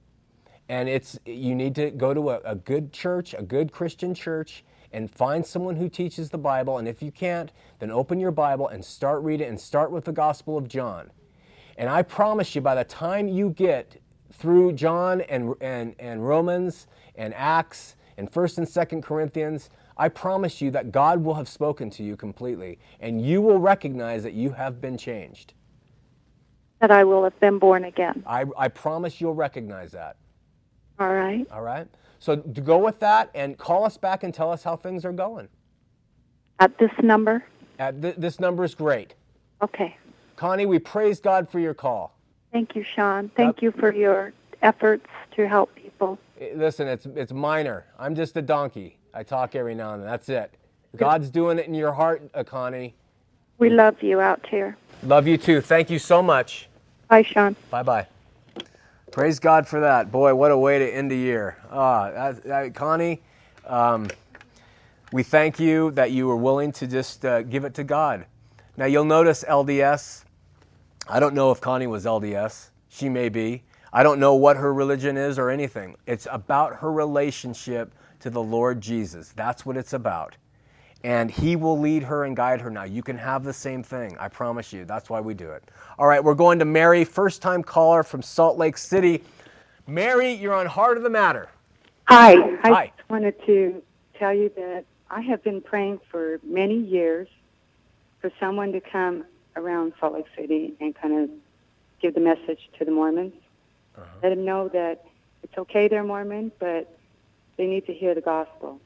And it's you need to go to a, a good church, a good Christian church, and find someone who teaches the Bible. And if you can't, then open your Bible and start reading and start with the Gospel of John. And I promise you, by the time you get through John and, and, and Romans and Acts and 1st and 2nd Corinthians, I promise you that God will have spoken to you completely, and you will recognize that you have been changed. That I will have been born again. I, I promise you'll recognize that. All right. All right? So go with that and call us back and tell us how things are going. At this number? At th- this number is great. Okay. Connie, we praise God for your call. Thank you, Shawn. Thank you for your efforts to help people. Eh, Listen, it's, it's minor. I'm just a donkey. I talk every now and then. That's it. God's doing it in your heart, uh, Connie. We love you out here. Love you too. Thank you so much. Bye, Shawn. Bye bye. Praise God for that. Boy, what a way to end the year. Ah, Connie, um, we thank you that you were willing to just uh, give it to God. Now, you'll notice LDS. I don't know if Connie was LDS. She may be. I don't know what her religion is or anything. It's about her relationship to the Lord Jesus. That's what it's about. And He will lead her and guide her now. You can have the same thing. I promise you. That's why we do it. All right, we're going to Mary, first time caller from Salt Lake City. Mary, you're on Heart of the Matter. Hi. I Hi. just wanted to tell you that I have been praying for many years for someone to come around Salt Lake City and kind of give the message to the Mormons. Let them know that it's okay they're Mormon, but they need to hear the gospel.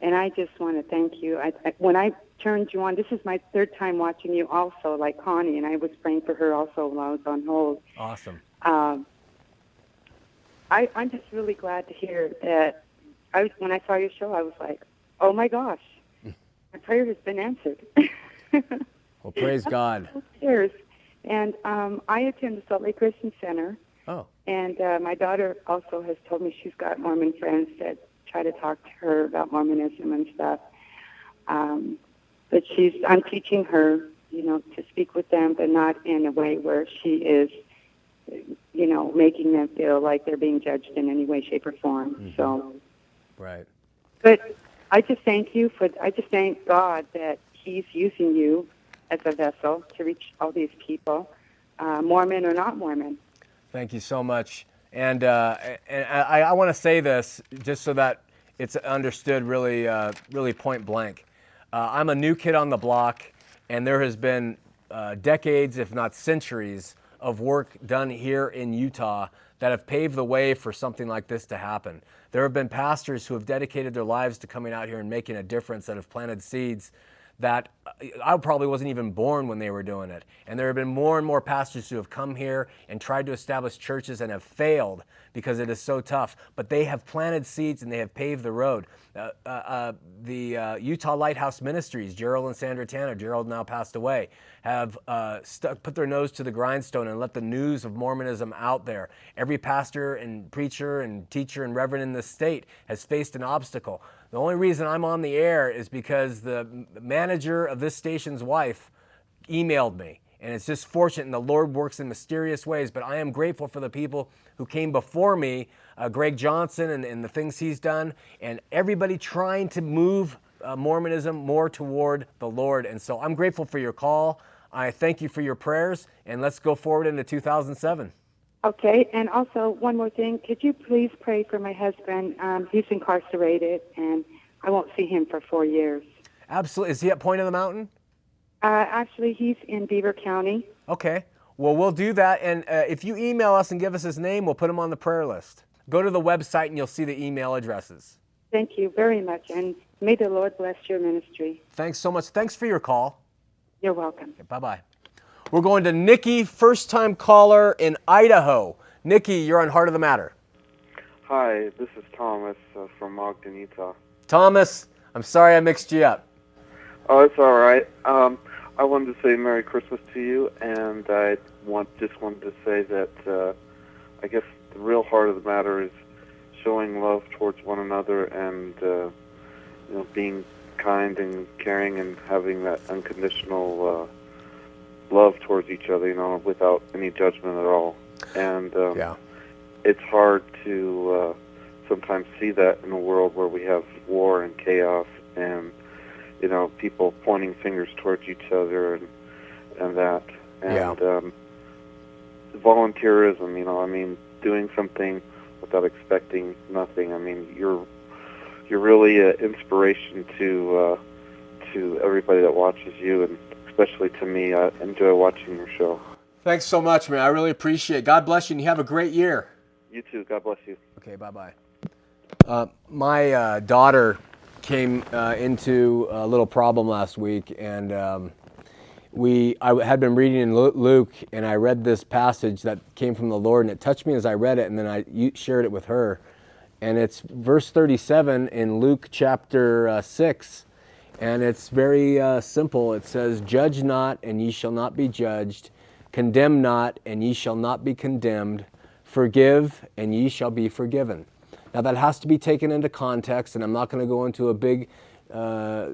And I just want to thank you. I, I, when I turned you on, this is my third time watching you also, like Connie, and I was praying for her also while I was on hold. Awesome. Um, I, I'm just really glad to hear that. I was, when I saw your show, I was like, "Oh my gosh, my prayer has been answered." Well, praise God. Cheers. And um, I attend the Salt Lake Christian Center, Oh, and uh, my daughter also has told me she's got Mormon friends that try to talk to her about Mormonism and stuff. Um, but she's, I'm teaching her, you know, to speak with them, but not in a way where she is, you know, making them feel like they're being judged in any way, shape, or form. So, right. but I just thank you for. I just thank God that He's using you as a vessel to reach all these people, uh, Mormon or not Mormon. Thank you so much. And, uh, and I, I want to say this just so that it's understood really, uh, really point blank. Uh, I'm a new kid on the block, and there has been uh, decades, if not centuries, of work done here in Utah that have paved the way for something like this to happen. There have been pastors who have dedicated their lives to coming out here and making a difference, that have planted seeds that I probably wasn't even born when they were doing it. And there have been more and more pastors who have come here and tried to establish churches and have failed because it is so tough. But they have planted seeds and they have paved the road. Uh, uh, uh, the uh, Utah Lighthouse Ministries, Gerald and Sandra Tanner, Gerald now passed away, have uh, stuck, put their nose to the grindstone and let the news of Mormonism out there. Every pastor and preacher and teacher and reverend in the state has faced an obstacle. The only reason I'm on the air is because the manager of this station's wife emailed me. And it's just fortunate, and the Lord works in mysterious ways. But I am grateful for the people who came before me, uh, Greg Johnson, and, and, the things he's done, and everybody trying to move uh, Mormonism more toward the Lord. And so I'm grateful for your call. I thank you for your prayers, and let's go forward into 2007. Okay, and also one more thing. Could you please pray for my husband? Um, he's incarcerated, and I won't see him for four years. Absolutely. Is he at Point of the Mountain? Uh, actually, he's in Beaver County. Okay. Well, we'll do that. And uh, if you email us and give us his name, we'll put him on the prayer list. Go to the website and you'll see the email addresses. Thank you very much. And may the Lord bless your ministry. Thanks so much. Thanks for your call. You're welcome. Okay, bye bye. We're going to Nikki, first time caller in Idaho. Nikki, you're on Heart of the Matter. Hi, this is Thomas uh, from Ogden, Utah. Thomas, I'm sorry I mixed you up. Oh, it's all right. Um, I wanted to say Merry Christmas to you, and I want just wanted to say that uh, I guess the real heart of the matter is showing love towards one another and uh, you know being kind and caring and having that unconditional uh, love towards each other, you know, without any judgment at all. And um, yeah. it's hard to uh, sometimes see that in a world where we have war and chaos and you know people pointing fingers towards each other and and that and yeah. um, volunteerism. You know, I mean, doing something without expecting nothing. I mean, you're you're really an inspiration to uh, to everybody that watches you, and especially to me. I enjoy watching your show. Thanks so much, man. I really appreciate it. God bless you, and you have a great year. You too. God bless you. Okay, bye bye. Uh, my uh, daughter came uh, into a little problem last week, and um, we I had been reading in Luke, and I read this passage that came from the Lord, and it touched me as I read it, and then I shared it with her, and it's verse 37 in Luke chapter uh, six, and it's very uh, simple. It says, "Judge not, and ye shall not be judged; condemn not, and ye shall not be condemned; forgive, and ye shall be forgiven." Now, that has to be taken into context, and I'm not going to go into a big uh,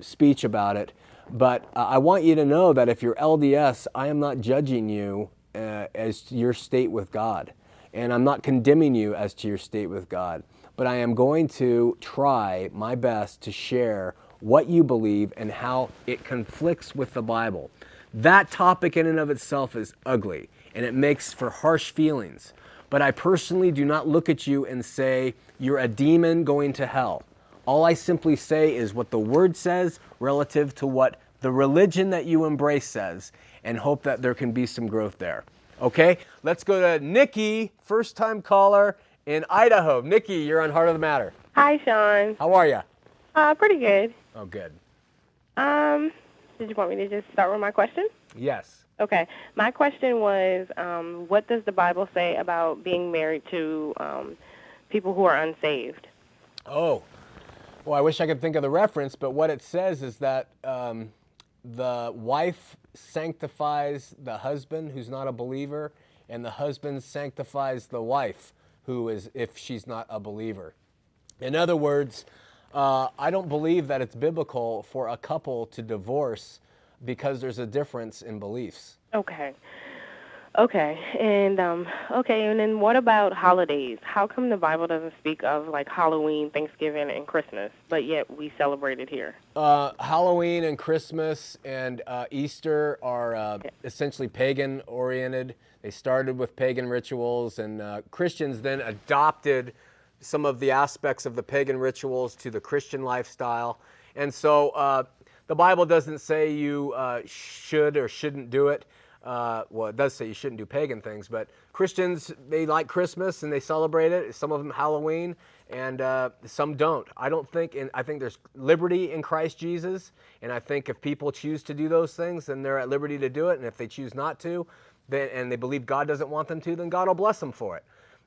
speech about it. But uh, I want you to know that if you're LDS, I am not judging you uh, as to your state with God. And I'm not condemning you as to your state with God. But I am going to try my best to share what you believe and how it conflicts with the Bible. That topic in and of itself is ugly, and it makes for harsh feelings. But I personally do not look at you and say, you're a demon going to hell. All I simply say is what the word says relative to what the religion that you embrace says, and hope that there can be some growth there. Okay, let's go to Nikki, first time caller in Idaho. Nikki, you're on Heart of the Matter. Hi, Shawn. How are you? Uh, pretty good. Oh, good. Um, did you want me to just start with my question? Yes. Okay. My question was, um, what does the Bible say about being married to um, people who are unsaved? Oh, well, I wish I could think of the reference, but what it says is that um, the wife sanctifies the husband who's not a believer, and the husband sanctifies the wife who is if she's not a believer. In other words, uh, I don't believe that it's biblical for a couple to divorce because there's a difference in beliefs. Okay. Okay, and um, okay, and then what about holidays? How come the Bible doesn't speak of like Halloween, Thanksgiving, and Christmas, but yet we celebrate it here? Uh, Halloween and Christmas and uh, Easter are uh, essentially pagan oriented. They started with pagan rituals, and uh, Christians then adopted some of the aspects of the pagan rituals to the Christian lifestyle. And so uh, the Bible doesn't say you uh, should or shouldn't do it. Uh, well, it does say you shouldn't do pagan things, but Christians, they like Christmas and they celebrate it. Some of them Halloween, and uh, some don't. I don't think, and I think there's liberty in Christ Jesus, and I think if people choose to do those things, then they're at liberty to do it, and if they choose not to, then, and they believe God doesn't want them to, then God will bless them for it.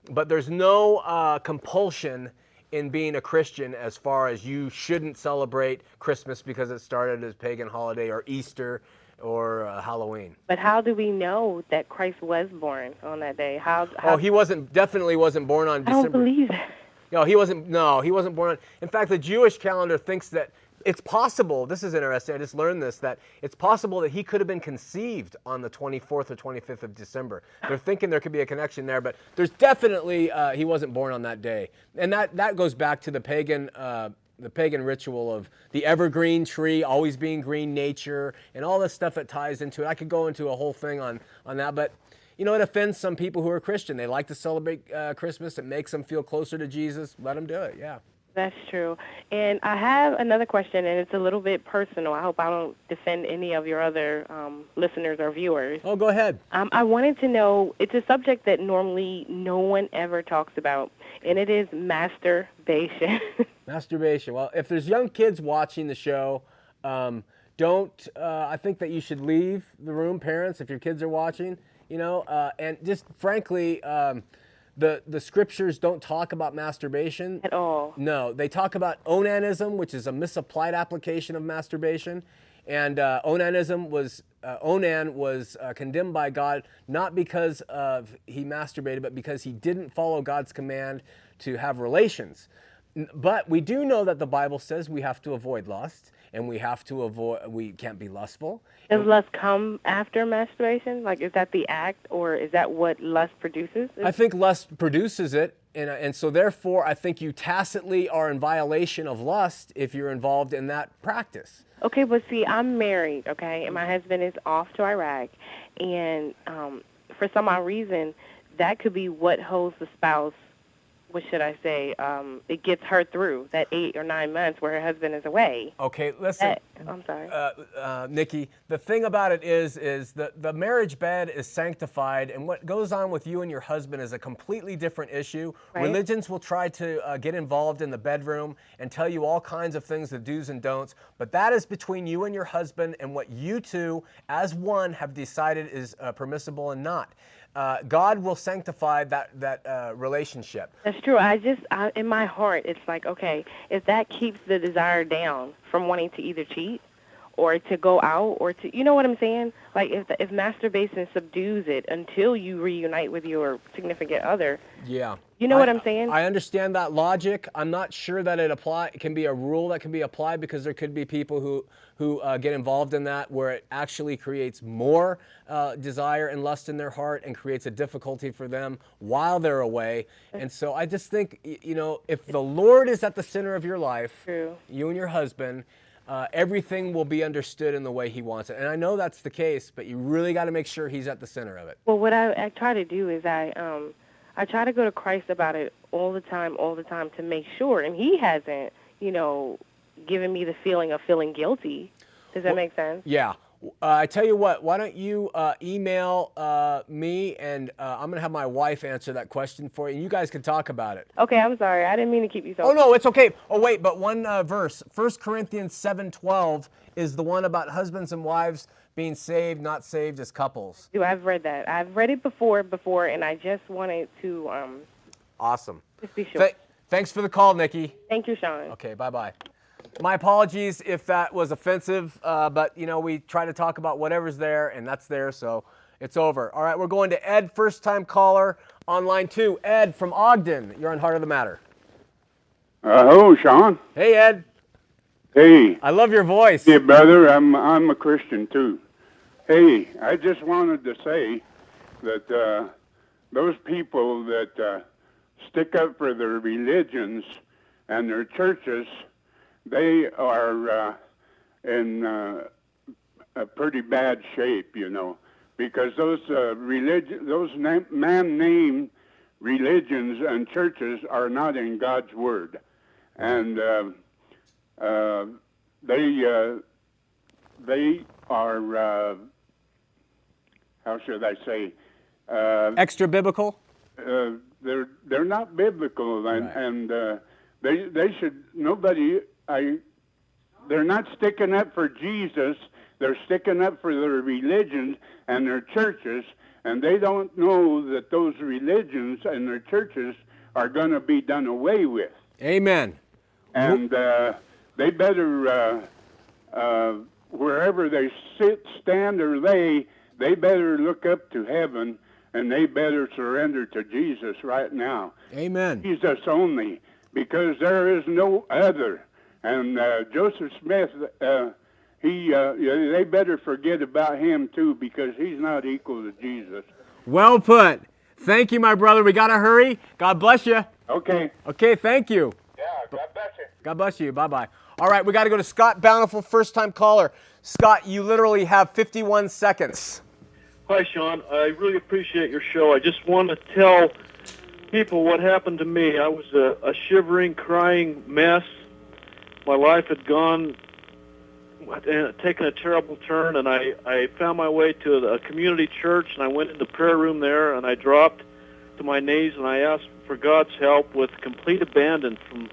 But there's no uh, compulsion in being a Christian as far as you shouldn't celebrate Christmas because it started as pagan holiday or Easter or uh, Halloween. But how do we know that Christ was born on that day? How? how Oh, he wasn't definitely wasn't born on I don't December. believe that. No, he wasn't. No, he wasn't born on. In fact, the Jewish calendar thinks that it's possible. This is interesting. I just learned this that it's possible that he could have been conceived on the 24th or 25th of December. They're thinking there could be a connection there, but there's definitely uh, he wasn't born on that day, and that that goes back to the pagan. Uh, the pagan ritual of the evergreen tree always being green nature and all this stuff that ties into it. I could go into a whole thing on on that, but you know, it offends some people who are Christian. They like to celebrate uh, Christmas. It makes them feel closer to Jesus. Let them do it. Yeah. That's true. And I have another question, and it's a little bit personal. I hope I don't defend any of your other um, listeners or viewers. Oh, go ahead. Um, I wanted to know it's a subject that normally no one ever talks about, and it is masturbation. Masturbation. Well, if there's young kids watching the show, um, don't. Uh, I think that you should leave the room, parents, if your kids are watching. You know, uh, and just frankly, um, the the scriptures don't talk about masturbation at all. No, they talk about onanism, which is a misapplied application of masturbation. And uh, onanism was uh, onan was uh, condemned by God not because of he masturbated, but because he didn't follow God's command to have relations. But we do know that the Bible says we have to avoid lust, and we have to avoid we can't be lustful. Does lust come after masturbation? Like, is that the act, or is that what lust produces? I think lust produces it, and, and so therefore I think you tacitly are in violation of lust if you're involved in that practice. Okay, but see, I'm married, okay, and my husband is off to Iraq, and um, for some odd reason, that could be what holds the spouse. What should I say? Um, it gets her through that eight or nine months where her husband is away. Okay, listen. That- I'm sorry. uh, uh, Nikki, the thing about it is, is the, the marriage bed is sanctified, and what goes on with you and your husband is a completely different issue. Right. Religions will try to uh, get involved in the bedroom and tell you all kinds of things, the do's and don'ts, but that is between you and your husband and what you two, as one, have decided is uh, permissible and not. Uh, God will sanctify that that uh, relationship. That's true. I just, I, in my heart, it's like, okay, if that keeps the desire down from wanting to either cheat or to go out or to, you know what I'm saying? Like, if if masturbation subdues it until you reunite with your significant other, Yeah. You know I- what I'm saying? I understand that logic. I'm not sure that it apply. It can be a rule that can be applied because there could be people who who uh, get involved in that where it actually creates more uh, desire and lust in their heart and creates a difficulty for them while they're away. And so I just think you know if the Lord is at the center of your life, True. you and your husband. Uh, everything will be understood in the way he wants it. And I know that's the case, but you really got to make sure he's at the center of it. Well, what I, I try to do is I um I try to go to Christ about it all the time, all the time to make sure, and He hasn't, you know, given me the feeling of feeling guilty. Does that Well- make sense? Yeah. Uh, I tell you what, why don't you uh, email uh, me and uh, I'm going to have my wife answer that question for you and you guys can talk about it. Okay, I'm sorry. I didn't mean to keep you so. Oh, no, it's okay. Oh, wait, but one uh, verse 1 Corinthians 7:12 is the one about husbands and wives being saved, not saved as couples. Do I've read that? I've read it before, before, and I just wanted to um Awesome. just be sure. Th- thanks for the call, Nikki. Thank you, Shawn. Okay, bye bye. My apologies if that was offensive, uh, but you know we try to talk about whatever's there, and that's there, so it's over. All right, we're going to Ed, first time caller on line two. Ed from Ogden, you're on Heart of the Matter. Uh, hello, Shawn. Hey, Ed. Hey. I love your voice. Hey, brother. I'm I'm a Christian too. Hey, I just wanted to say that uh, those people that uh, stick up for their religions and their churches, they are uh, in uh, a pretty bad shape, you know, because those uh, religion, those na- man-named religions and churches are not in God's word, and uh, uh, they uh, they are uh, how should I say uh, Extra biblical? uh, they're they're not biblical and, and uh, they they should nobody I they're not sticking up for Jesus they're sticking up for their religions and their churches and they don't know that those religions and their churches are going to be done away with Amen. and uh, they better uh, uh, wherever they sit, stand, or lay, they better look up to heaven and they better surrender to Jesus right now. Amen. Jesus only, because there is no other. And uh, Joseph Smith, uh, he uh, they better forget about him too, because he's not equal to Jesus. Well put. Thank you, my brother. We got to hurry. God bless you. Okay. Okay, thank you. Yeah, God bless you. God bless you. Bye bye. All right, we got to go to Scott Bountiful, first time caller. Scott, you literally have 51 seconds. Hi, Shawn. I really appreciate your show. I just want to tell people what happened to me. I was a, a shivering, crying mess. My life had gone, uh, taken a terrible turn, and I, I found my way to a community church, and I went in the prayer room there, and I dropped to my knees, and I asked for God's help with complete abandon from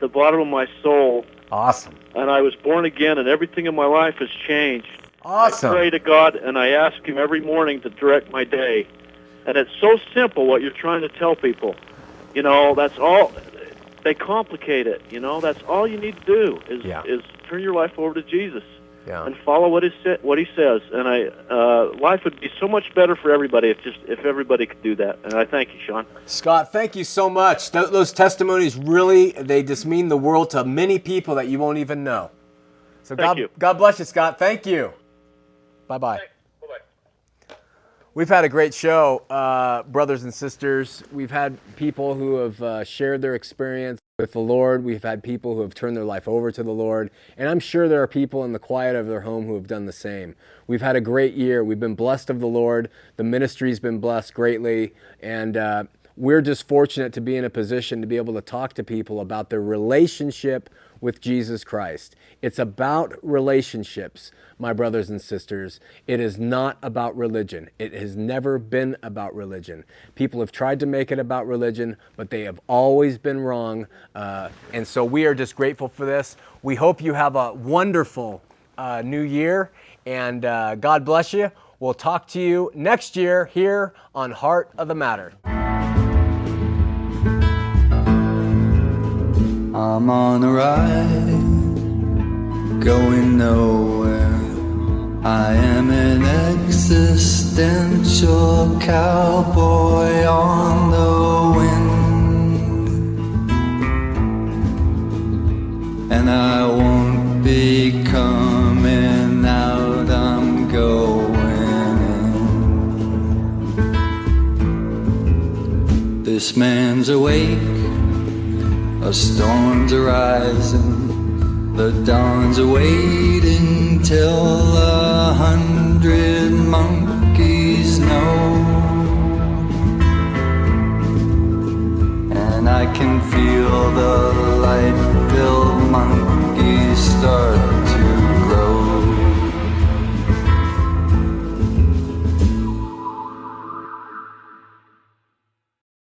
the bottom of my soul. Awesome. And I was born again, and everything in my life has changed. Awesome. I pray to God and I ask Him every morning to direct my day. And it's so simple what you're trying to tell people. You know, that's all. They complicate it. You know, that's all you need to do is Yeah. is turn your life over to Jesus Yeah. and follow what he sa- what He says. And I, uh, life would be so much better for everybody if just if everybody could do that. And I thank you, Shawn. Scott, thank you so much. Th- those testimonies really, they just mean the world to many people that you won't even know. So Thank God, you. God bless you, Scott. Thank you. Bye bye. We've had a great show, uh, brothers and sisters. We've had people who have uh, shared their experience with the Lord. We've had people who have turned their life over to the Lord. And I'm sure there are people in the quiet of their home who have done the same. We've had a great year. We've been blessed of the Lord. The ministry's been blessed greatly. And uh, we're just fortunate to be in a position to be able to talk to people about their relationship with Jesus Christ. It's about relationships, my brothers and sisters. It is not about religion. It has never been about religion. People have tried to make it about religion, but they have always been wrong. Uh, and so we are just grateful for this. We hope you have a wonderful uh, new year, and uh, God bless you. We'll talk to you next year here on Heart of the Matter. I'm on a ride, going nowhere. I am an existential cowboy on the wind. And I won't be coming out, I'm going in. This man's awake. A storm's arising, the dawn's awaiting till a hundred monkeys know. And I can feel the light filled monkeys start to